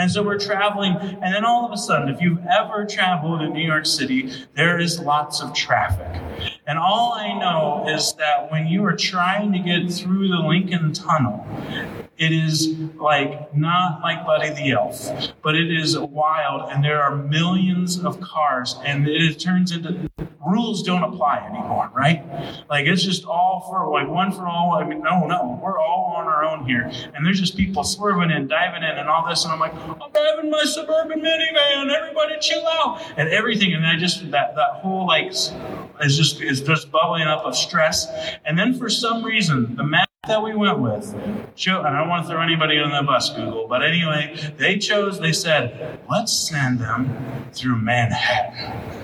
And so we're traveling, and then all of a sudden, if you've ever traveled in New York City, there is lots of traffic. And all I know is that when you are trying to get through the Lincoln Tunnel, it is like not like Buddy the Elf, but it is wild, and there are millions of cars, and it turns into rules don't apply anymore, right? Like it's just all for like one for all. I mean, no, no, we're all on our own here, and there's just people swerving and diving in and all this, and I'm like, I'm driving my suburban minivan. Everybody chill out and everything, and I just that that whole like is just is just bubbling up of stress, and then for some reason the map that we went with, and I don't want to throw anybody on the bus, Google, but anyway, they chose, they said, let's send them through Manhattan.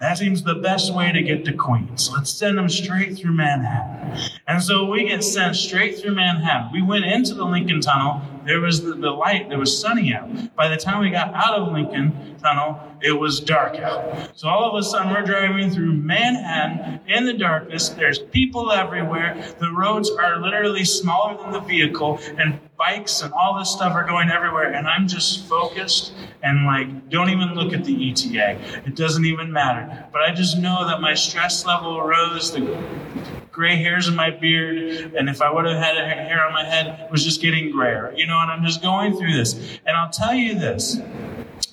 That seems the best way to get to Queens. Let's send them straight through Manhattan. And so we get sent straight through Manhattan. We went into the Lincoln Tunnel. There was the, the light, there was sunny out. By the time we got out of Lincoln Tunnel, it was dark out. So all of a sudden, we're driving through Manhattan in the darkness. There's people everywhere. The roads are literally smaller than the vehicle, and bikes and all this stuff are going everywhere. And I'm just focused and like, don't even look at the ETA. It doesn't even matter. But I just know that my stress level rose. The gray hairs in my beard, and if I would have had a hair on my head, it was just getting grayer. You know, and I'm just going through this. And I'll tell you this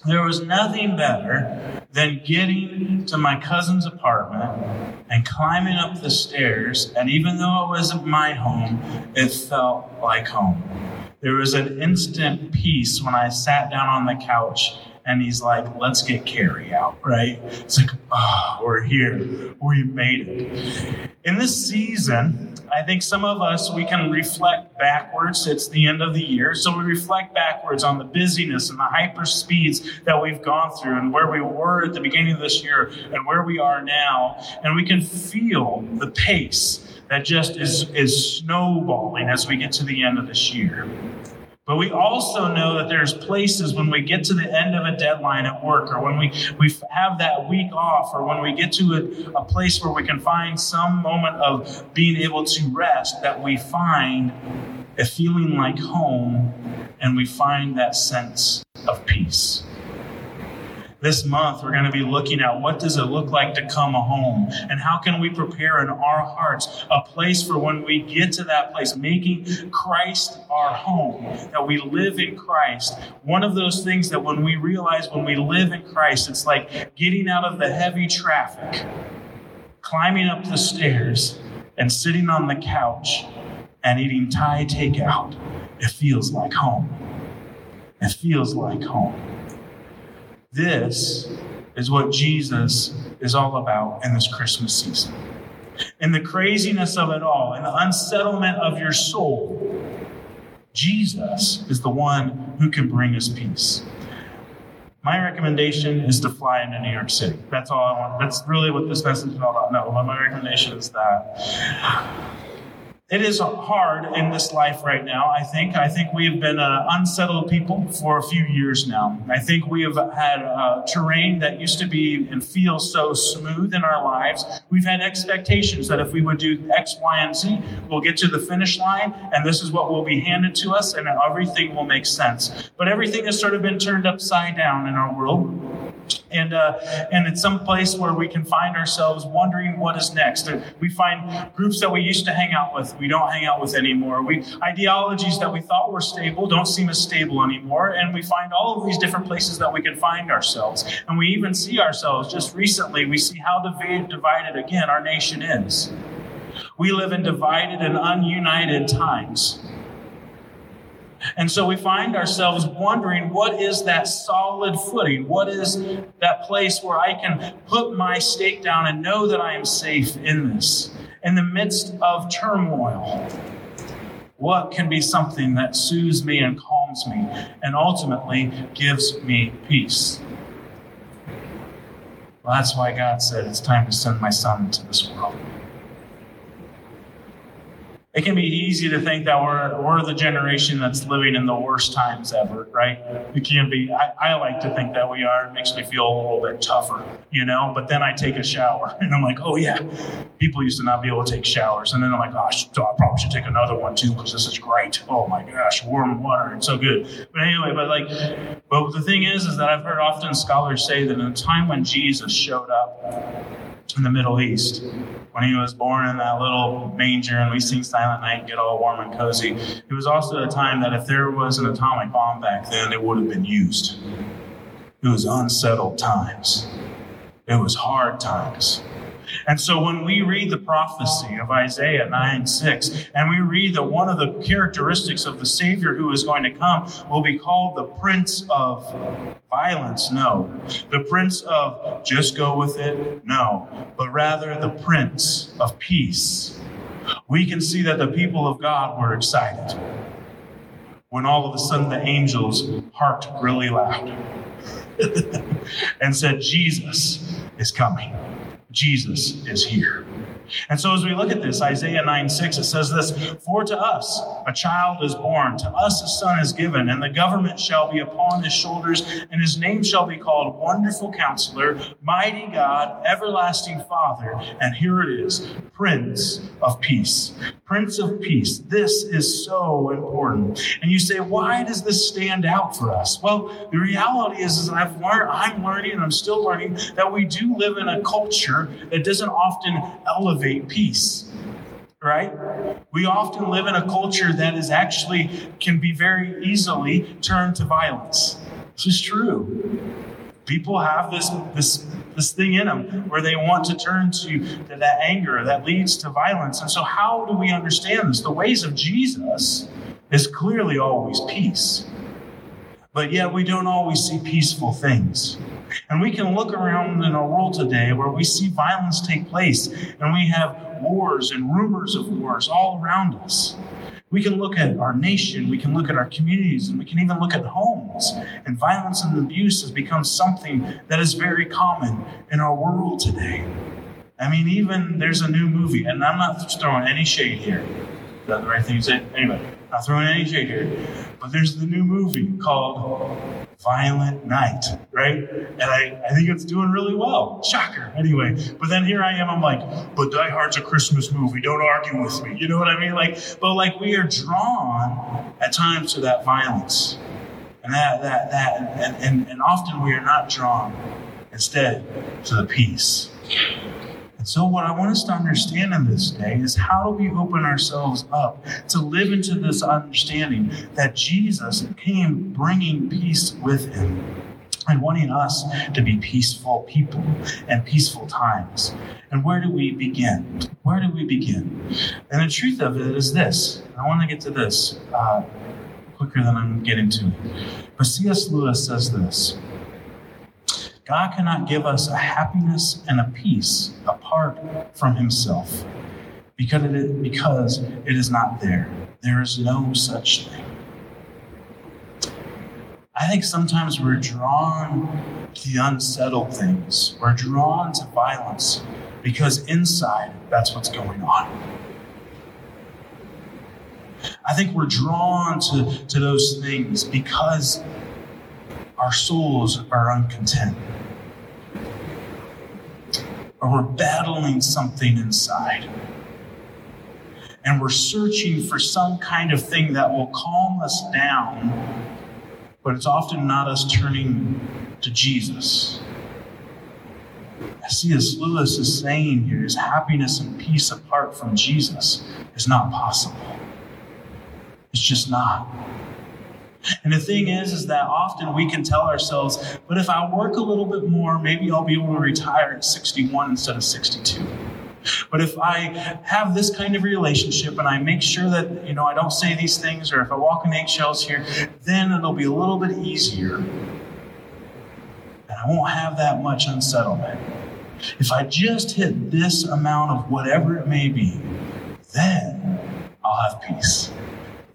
there was nothing better than getting to my cousin's apartment and climbing up the stairs. And even though it wasn't my home, it felt like home. There was an instant peace when I sat down on the couch and he's like, let's get carry out, right? It's like, oh, we're here. We made it. In this season, I think some of us, we can reflect backwards. It's the end of the year. So we reflect backwards on the busyness and the hyper speeds that we've gone through and where we were at the beginning of this year and where we are now. And we can feel the pace that just is, is snowballing as we get to the end of this year. But we also know that there's places when we get to the end of a deadline at work, or when we, we have that week off, or when we get to a, a place where we can find some moment of being able to rest, that we find a feeling like home and we find that sense of peace. This month, we're going to be looking at what does it look like to come home and how can we prepare in our hearts a place for when we get to that place, making Christ our home, that we live in Christ. One of those things that when we realize when we live in Christ, it's like getting out of the heavy traffic, climbing up the stairs, and sitting on the couch and eating Thai takeout. It feels like home. It feels like home. This is what Jesus is all about in this Christmas season. In the craziness of it all, in the unsettlement of your soul, Jesus is the one who can bring us peace. My recommendation is to fly into New York City. That's all I want. That's really what this message is all about. No, my recommendation is that it is hard in this life right now. I think. I think we have been uh, unsettled people for a few years now. I think we have had uh, terrain that used to be and feel so smooth in our lives. We've had expectations that if we would do X, Y, and Z, we'll get to the finish line, and this is what will be handed to us, and everything will make sense. But everything has sort of been turned upside down in our world and uh, and it's some place where we can find ourselves wondering what is next. We find groups that we used to hang out with, we don't hang out with anymore. We ideologies that we thought were stable don't seem as stable anymore, and we find all of these different places that we can find ourselves. And we even see ourselves. Just recently, we see how divided again our nation is. We live in divided and ununited times. And so we find ourselves wondering what is that solid footing? What is that place where I can put my stake down and know that I am safe in this? In the midst of turmoil, what can be something that soothes me and calms me and ultimately gives me peace? Well, that's why God said it's time to send my son into this world. It can be easy to think that we're, we're the generation that's living in the worst times ever, right? It can be. I, I like to think that we are. It makes me feel a little bit tougher, you know? But then I take a shower and I'm like, oh, yeah, people used to not be able to take showers. And then I'm like, oh, I, probably should take another one too because this is great. Oh my gosh, warm water. It's so good. But anyway, but like, but the thing is, is that I've heard often scholars say that in a time when Jesus showed up, in the Middle East when he was born in that little manger and we sing Silent Night and get all warm and cozy. It was also a time that if there was an atomic bomb back then, it would have been used. It was unsettled times. It was hard times. And so when we read the prophecy of Isaiah 9 6, and we read that one of the characteristics of the Savior who is going to come will be called the Prince of Violence, no. The Prince of just go with it, no. But rather the Prince of Peace. We can see that the people of God were excited when all of a sudden the angels harked really loud and said, Jesus is coming. Jesus is here. And so, as we look at this, Isaiah 9 6, it says this For to us a child is born, to us a son is given, and the government shall be upon his shoulders, and his name shall be called Wonderful Counselor, Mighty God, Everlasting Father. And here it is Prince of Peace. Prince of Peace. This is so important. And you say, why does this stand out for us? Well, the reality is, is I've learned, I'm learning, and I'm still learning that we do live in a culture that doesn't often elevate cultivate peace right? We often live in a culture that is actually can be very easily turned to violence. This is true. People have this this this thing in them where they want to turn to, to that anger that leads to violence. And so how do we understand this? The ways of Jesus is clearly always peace. But yet we don't always see peaceful things. And we can look around in our world today where we see violence take place and we have wars and rumors of wars all around us. We can look at our nation, we can look at our communities, and we can even look at homes. And violence and abuse has become something that is very common in our world today. I mean, even there's a new movie, and I'm not throwing any shade here. Is that the right thing to say? Anyway, not throwing any shade here. But there's the new movie called Violent Night, right? And I, I think it's doing really well. Shocker. Anyway, but then here I am, I'm like, but Die Hard's a Christmas movie. Don't argue with me. You know what I mean? Like, but like we are drawn at times to that violence. And that, that, that, and, and, and often we are not drawn instead to the peace. So, what I want us to understand in this day is how do we open ourselves up to live into this understanding that Jesus came bringing peace with him and wanting us to be peaceful people and peaceful times. And where do we begin? Where do we begin? And the truth of it is this I want to get to this uh, quicker than I'm getting to it. But C.S. Lewis says this. God cannot give us a happiness and a peace apart from Himself because it is, because it is not there. There is no such thing. I think sometimes we're drawn to the unsettled things. We're drawn to violence because inside that's what's going on. I think we're drawn to, to those things because our souls are uncontent or we're battling something inside. And we're searching for some kind of thing that will calm us down, but it's often not us turning to Jesus. C.S. Lewis is saying here is happiness and peace apart from Jesus is not possible. It's just not. And the thing is, is that often we can tell ourselves, but if I work a little bit more, maybe I'll be able to retire at 61 instead of 62. But if I have this kind of relationship and I make sure that, you know, I don't say these things or if I walk in eggshells here, then it'll be a little bit easier. And I won't have that much unsettlement. If I just hit this amount of whatever it may be, then I'll have peace.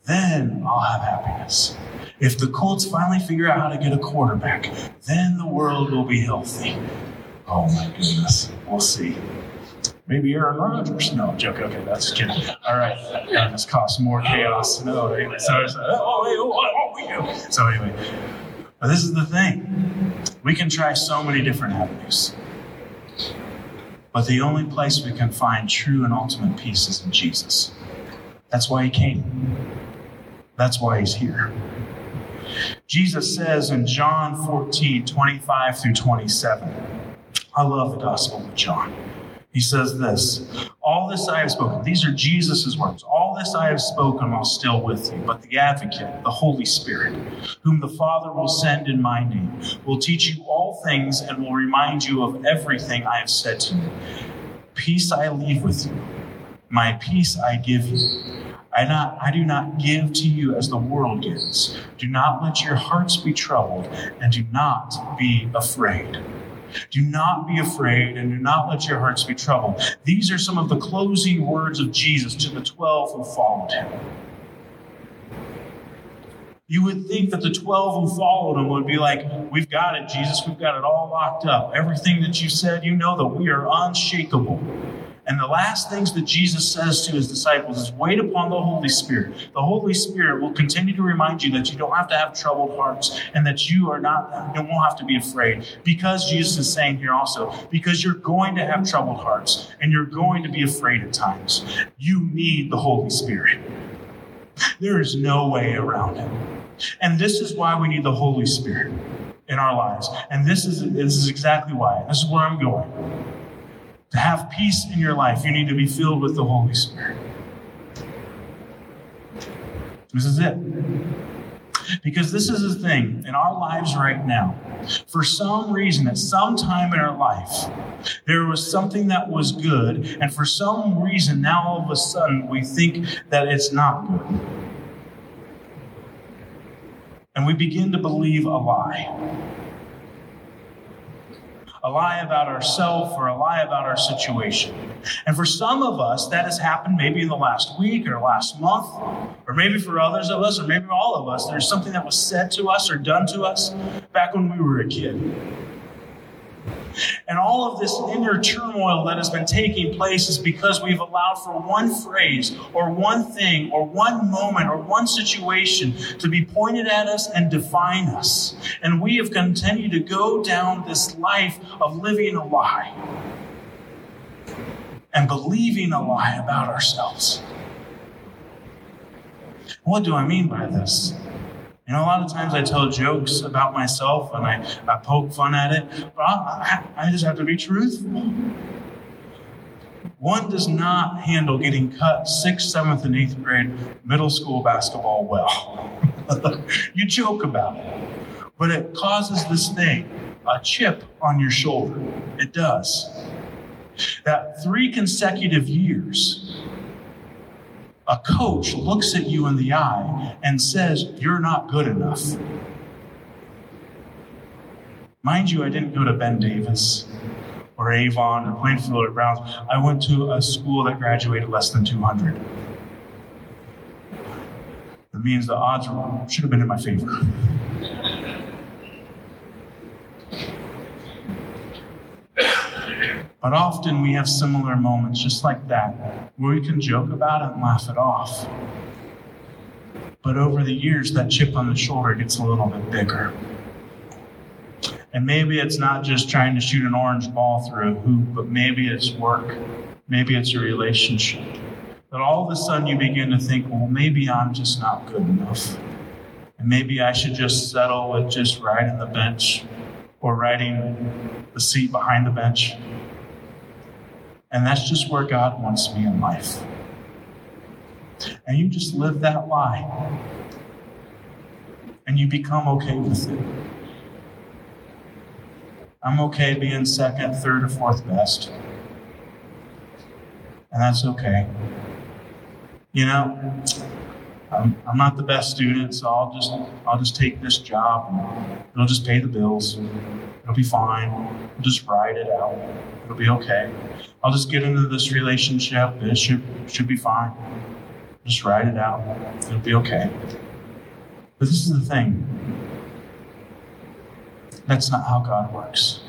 Then I'll have happiness. If the Colts finally figure out how to get a quarterback, then the world will be healthy. Oh my goodness. We'll see. Maybe Aaron Rodgers. No, joke. Okay, that's kidding. All right, that just caused more chaos. No, anyway, so like, oh, oh, So anyway, but this is the thing. We can try so many different avenues. But the only place we can find true and ultimate peace is in Jesus. That's why he came. That's why he's here. Jesus says in John 14, 25 through 27. I love the Gospel of John. He says this All this I have spoken. These are Jesus' words. All this I have spoken while still with you. But the advocate, the Holy Spirit, whom the Father will send in my name, will teach you all things and will remind you of everything I have said to you. Peace I leave with you, my peace I give you. I, not, I do not give to you as the world gives. Do not let your hearts be troubled, and do not be afraid. Do not be afraid and do not let your hearts be troubled. These are some of the closing words of Jesus to the 12 who followed him. You would think that the 12 who followed him would be like, We've got it, Jesus. We've got it all locked up. Everything that you said, you know that we are unshakable. And the last things that Jesus says to his disciples is wait upon the Holy Spirit. The Holy Spirit will continue to remind you that you don't have to have troubled hearts and that you are not, you won't have to be afraid. Because Jesus is saying here also, because you're going to have troubled hearts and you're going to be afraid at times. You need the Holy Spirit. There is no way around it. And this is why we need the Holy Spirit in our lives. And this is, this is exactly why. This is where I'm going. To have peace in your life, you need to be filled with the Holy Spirit. This is it. Because this is the thing in our lives right now. For some reason, at some time in our life, there was something that was good, and for some reason, now all of a sudden, we think that it's not good. And we begin to believe a lie a lie about ourselves or a lie about our situation. And for some of us, that has happened maybe in the last week or last month, or maybe for others of us, or maybe all of us, there's something that was said to us or done to us back when we were a kid. And all of this inner turmoil that has been taking place is because we've allowed for one phrase or one thing or one moment or one situation to be pointed at us and define us. And we have continued to go down this life of living a lie and believing a lie about ourselves. What do I mean by this? You know, a lot of times I tell jokes about myself and I, I poke fun at it, but I, I just have to be truthful. One does not handle getting cut sixth, seventh, and eighth grade middle school basketball well. you joke about it, but it causes this thing a chip on your shoulder. It does. That three consecutive years, a coach looks at you in the eye and says, You're not good enough. Mind you, I didn't go to Ben Davis or Avon or Plainfield or Browns. I went to a school that graduated less than 200. That means the odds should have been in my favor. But often we have similar moments just like that, where we can joke about it and laugh it off. But over the years, that chip on the shoulder gets a little bit bigger. And maybe it's not just trying to shoot an orange ball through a hoop, but maybe it's work. Maybe it's a relationship. That all of a sudden you begin to think, well, maybe I'm just not good enough. And maybe I should just settle with just riding the bench or riding the seat behind the bench. And that's just where God wants me in life. And you just live that lie. And you become okay with it. I'm okay being second, third, or fourth best. And that's okay. You know, I'm, I'm not the best student, so I'll just I'll just take this job and it'll just pay the bills. It'll be fine. We'll just ride it out. It'll be okay. I'll just get into this relationship. It should should be fine. Just ride it out. It'll be okay. But this is the thing. That's not how God works.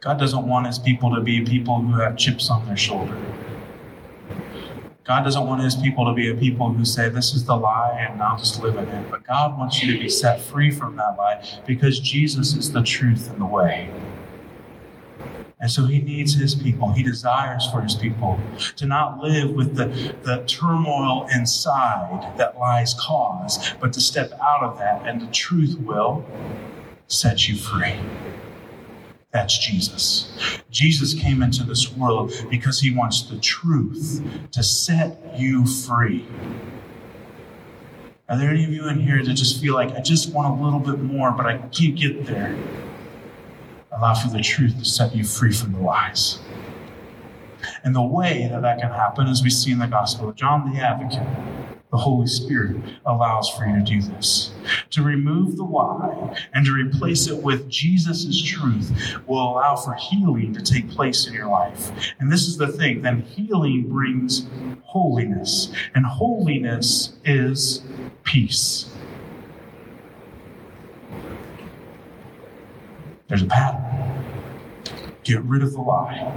God doesn't want his people to be people who have chips on their shoulder. God doesn't want his people to be a people who say, This is the lie and I'll just live in it. But God wants you to be set free from that lie because Jesus is the truth and the way. And so he needs his people. He desires for his people to not live with the, the turmoil inside that lies cause, but to step out of that, and the truth will set you free. That's Jesus. Jesus came into this world because he wants the truth to set you free. Are there any of you in here that just feel like I just want a little bit more, but I can't get there? Allow for the truth to set you free from the lies. And the way that that can happen, as we see in the Gospel of John the Advocate, the Holy Spirit allows for you to do this. To remove the lie and to replace it with Jesus' truth will allow for healing to take place in your life. And this is the thing then healing brings holiness, and holiness is peace. There's a pattern. Get rid of the lie,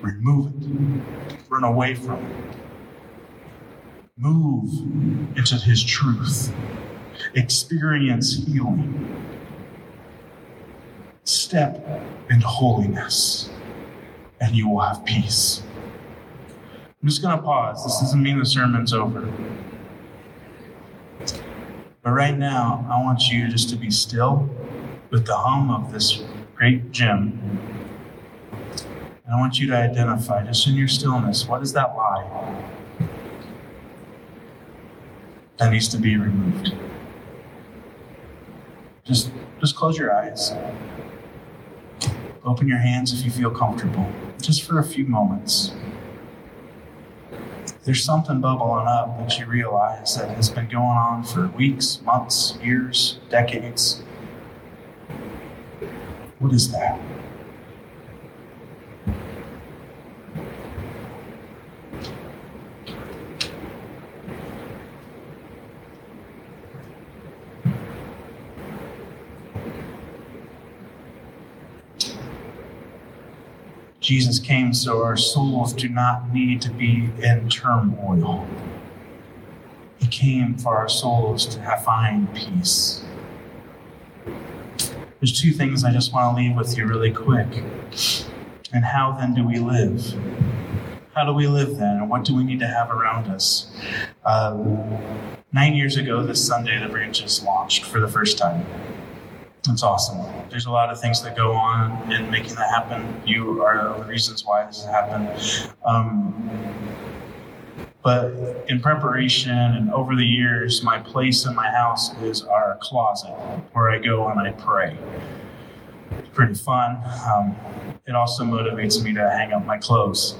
remove it, run away from it Move into His truth. Experience healing. Step into holiness, and you will have peace. I'm just going to pause. This doesn't mean the sermon's over. But right now, I want you just to be still with the hum of this great gym. And I want you to identify, just in your stillness, what is that lie? That needs to be removed. Just, just close your eyes. Open your hands if you feel comfortable, just for a few moments. There's something bubbling up that you realize that has been going on for weeks, months, years, decades. What is that? Jesus came so our souls do not need to be in turmoil. He came for our souls to find peace. There's two things I just want to leave with you really quick. And how then do we live? How do we live then? And what do we need to have around us? Um, nine years ago, this Sunday, the branches launched for the first time. It's awesome. There's a lot of things that go on in making that happen. You are the reasons why this has happened. Um, but in preparation and over the years, my place in my house is our closet where I go and I pray. It's pretty fun. Um, it also motivates me to hang up my clothes.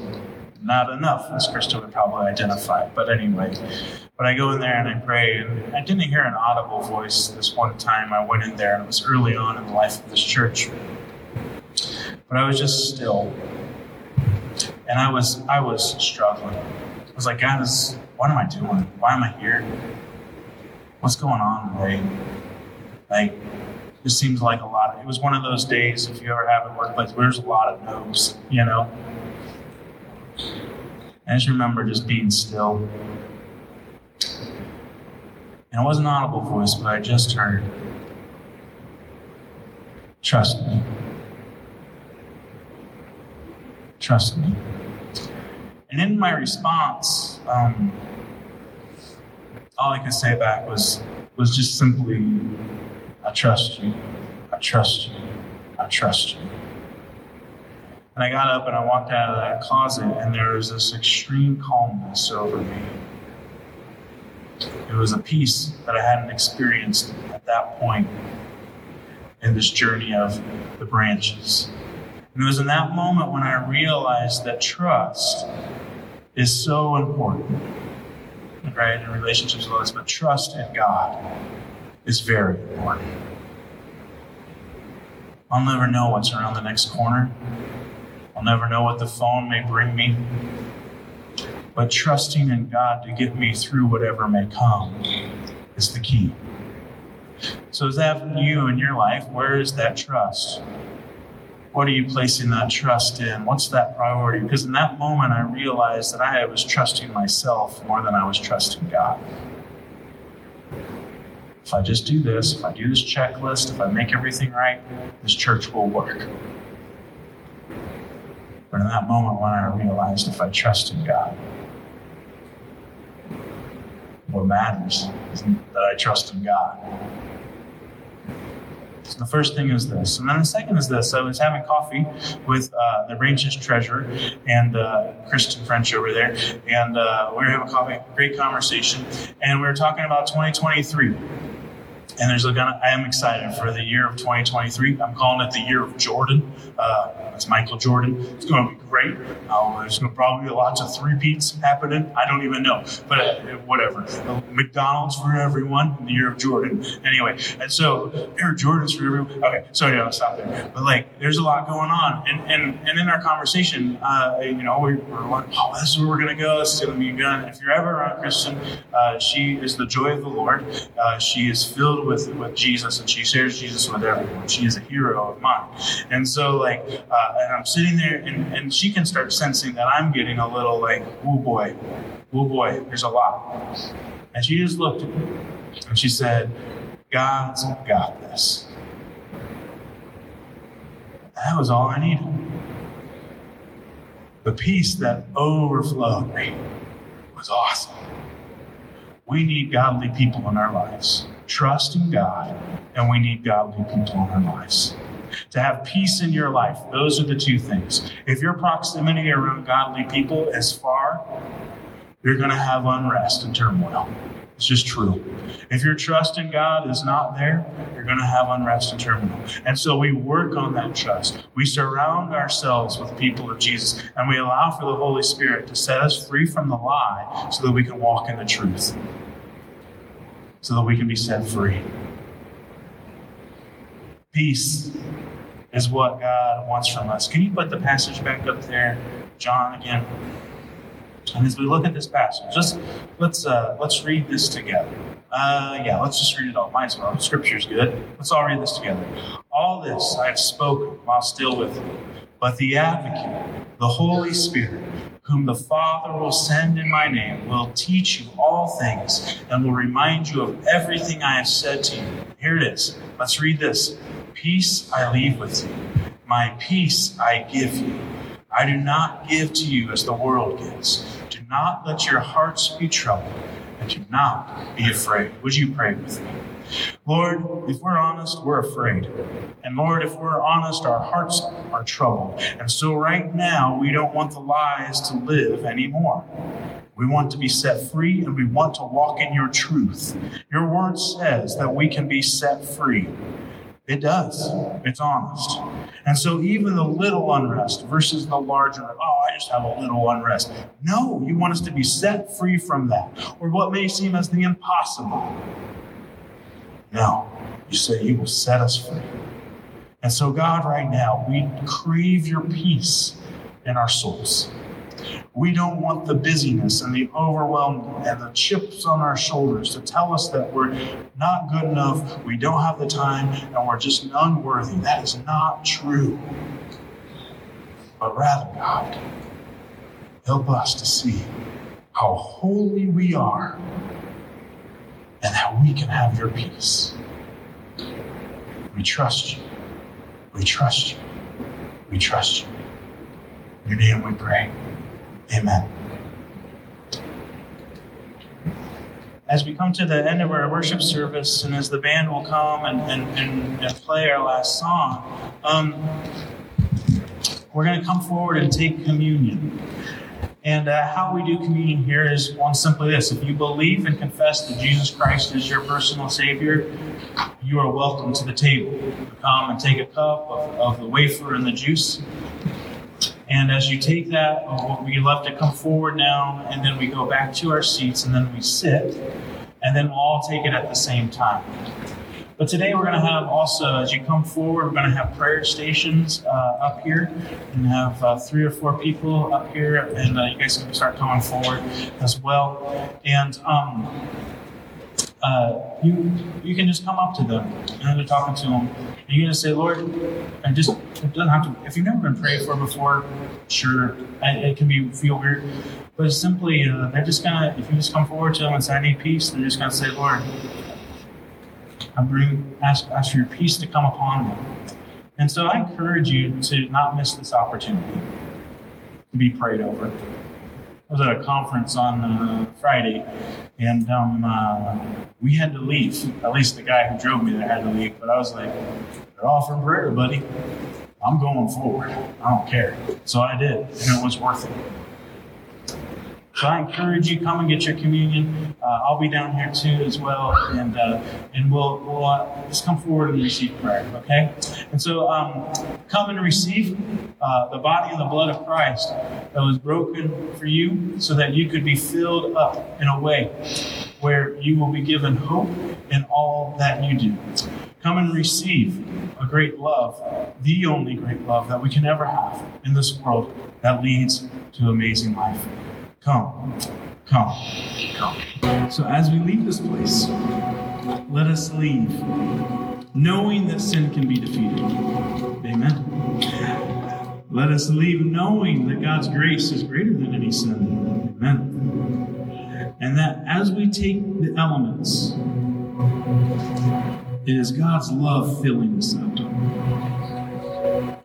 Not enough, as Krista would probably identify. But anyway, but I go in there and I pray, and I didn't hear an audible voice this one time. I went in there, and it was early on in the life of this church. But I was just still, and I was I was struggling. I was like, God, this, what am I doing? Why am I here? What's going on today? Like, it seems like a lot. Of, it was one of those days. If you ever have a workplace, where there's a lot of no's, you know. I just remember just being still and it wasn't an audible voice, but I just heard, Trust me. Trust me. And in my response, um, all I could say back was, was just simply, I trust you. I trust you. I trust you. And I got up and I walked out of that closet, and there was this extreme calmness over me. It was a peace that I hadn't experienced at that point in this journey of the branches. And it was in that moment when I realized that trust is so important, right, in relationships with others, but trust in God is very important. I'll never know what's around the next corner. I'll never know what the phone may bring me but trusting in God to get me through whatever may come is the key. So, is that you in your life? Where is that trust? What are you placing that trust in? What's that priority? Because in that moment, I realized that I was trusting myself more than I was trusting God. If I just do this, if I do this checklist, if I make everything right, this church will work. But in that moment when I realized if I trust in God, what matters is that I trust in God. So the first thing is this. And then the second is this. I was having coffee with uh, the branch's treasurer and uh, Kristen French over there. And uh, we were having coffee, great conversation. And we were talking about 2023. And there's a gonna, I am excited for the year of 2023. I'm calling it the year of Jordan. Uh, it's Michael Jordan. It's going to be great. Uh, there's probably be lots of three peats happening. I don't even know, but uh, whatever. McDonald's for everyone in the year of Jordan. Anyway, and so Air Jordan's for everyone. Okay, so yeah, I'll stop there. But like, there's a lot going on, and and, and in our conversation, uh, you know, we, are like, oh, this is where we're to go. This is to be good. If you're ever around Kristen, uh, she is the joy of the Lord. Uh, she is filled with with Jesus, and she shares Jesus with everyone. She is a hero of mine, and so like. Uh, and I'm sitting there, and, and she can start sensing that I'm getting a little like, oh boy, oh boy, there's a lot. And she just looked at me, and she said, God's got this. That was all I needed. The peace that overflowed me was awesome. We need godly people in our lives. Trust in God, and we need godly people in our lives to have peace in your life. Those are the two things. If your proximity around godly people is far, you're going to have unrest and turmoil. It's just true. If your trust in God is not there, you're going to have unrest and turmoil. And so we work on that trust. We surround ourselves with people of Jesus, and we allow for the Holy Spirit to set us free from the lie so that we can walk in the truth, so that we can be set free. Peace is what God wants from us. Can you put the passage back up there, John, again? And as we look at this passage, just let's uh, let's read this together. Uh, yeah, let's just read it all. Might as well. Scripture's good. Let's all read this together. All this I have spoken while still with you, but the Advocate, the Holy Spirit, whom the Father will send in my name, will teach you all things and will remind you of everything I have said to you. Here it is. Let's read this. Peace I leave with you, my peace I give you. I do not give to you as the world gives. Do not let your hearts be troubled, and do not be afraid. Would you pray with me? Lord, if we're honest, we're afraid. And Lord, if we're honest, our hearts are troubled. And so right now, we don't want the lies to live anymore. We want to be set free and we want to walk in your truth. Your word says that we can be set free. It does. It's honest. And so even the little unrest versus the larger, oh, I just have a little unrest. No, you want us to be set free from that, or what may seem as the impossible. No, you say you will set us free. And so, God, right now, we crave your peace in our souls. We don't want the busyness and the overwhelm and the chips on our shoulders to tell us that we're not good enough, we don't have the time, and we're just unworthy. That is not true. But rather, God, help us to see how holy we are and that we can have your peace. We trust you. We trust you. We trust you. In your name we pray. Amen. As we come to the end of our worship service, and as the band will come and, and, and, and play our last song, um, we're going to come forward and take communion. And uh, how we do communion here is one simply this if you believe and confess that Jesus Christ is your personal Savior, you are welcome to the table. Come and take a cup of, of the wafer and the juice. And as you take that, we love to come forward now, and then we go back to our seats, and then we sit, and then we'll all take it at the same time. But today we're going to have also, as you come forward, we're going to have prayer stations uh, up here and have uh, three or four people up here, and uh, you guys can start coming forward as well. And um, uh, you you can just come up to them and they're talking to them. You're gonna say, Lord, and just it doesn't have to. If you've never been prayed for before, sure, it, it can be feel weird, but simply uh, they're just gonna. If you just come forward to them and say, I need peace, they're just gonna say, Lord, I bring ask ask for your peace to come upon them. And so I encourage you to not miss this opportunity to be prayed over. I was at a conference on uh, Friday, and um, uh, we had to leave. At least the guy who drove me there had to leave. But I was like, "They're offering prayer, buddy. I'm going forward. I don't care." So I did, and it was worth it. So I encourage you, come and get your communion. Uh, I'll be down here too as well, and uh, and we'll we'll uh, just come forward and receive prayer, okay? And so um, come and receive uh, the body and the blood of Christ that was broken for you, so that you could be filled up in a way where you will be given hope in all that you do. Come and receive a great love, the only great love that we can ever have in this world that leads to amazing life. Come, come, come. So as we leave this place, let us leave knowing that sin can be defeated. Amen. Let us leave knowing that God's grace is greater than any sin. Amen. And that as we take the elements, it is God's love filling us up.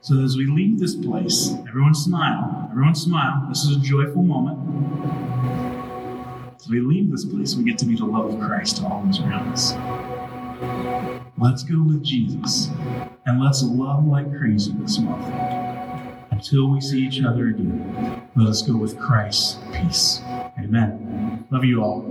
So as we leave this place, everyone smile. Everyone smile. This is a joyful moment. As we leave this place, we get to be the love of Christ to all those around us. Let's go with Jesus and let's love like crazy this month. Until we see each other again, let us go with Christ's peace. Amen. Love you all.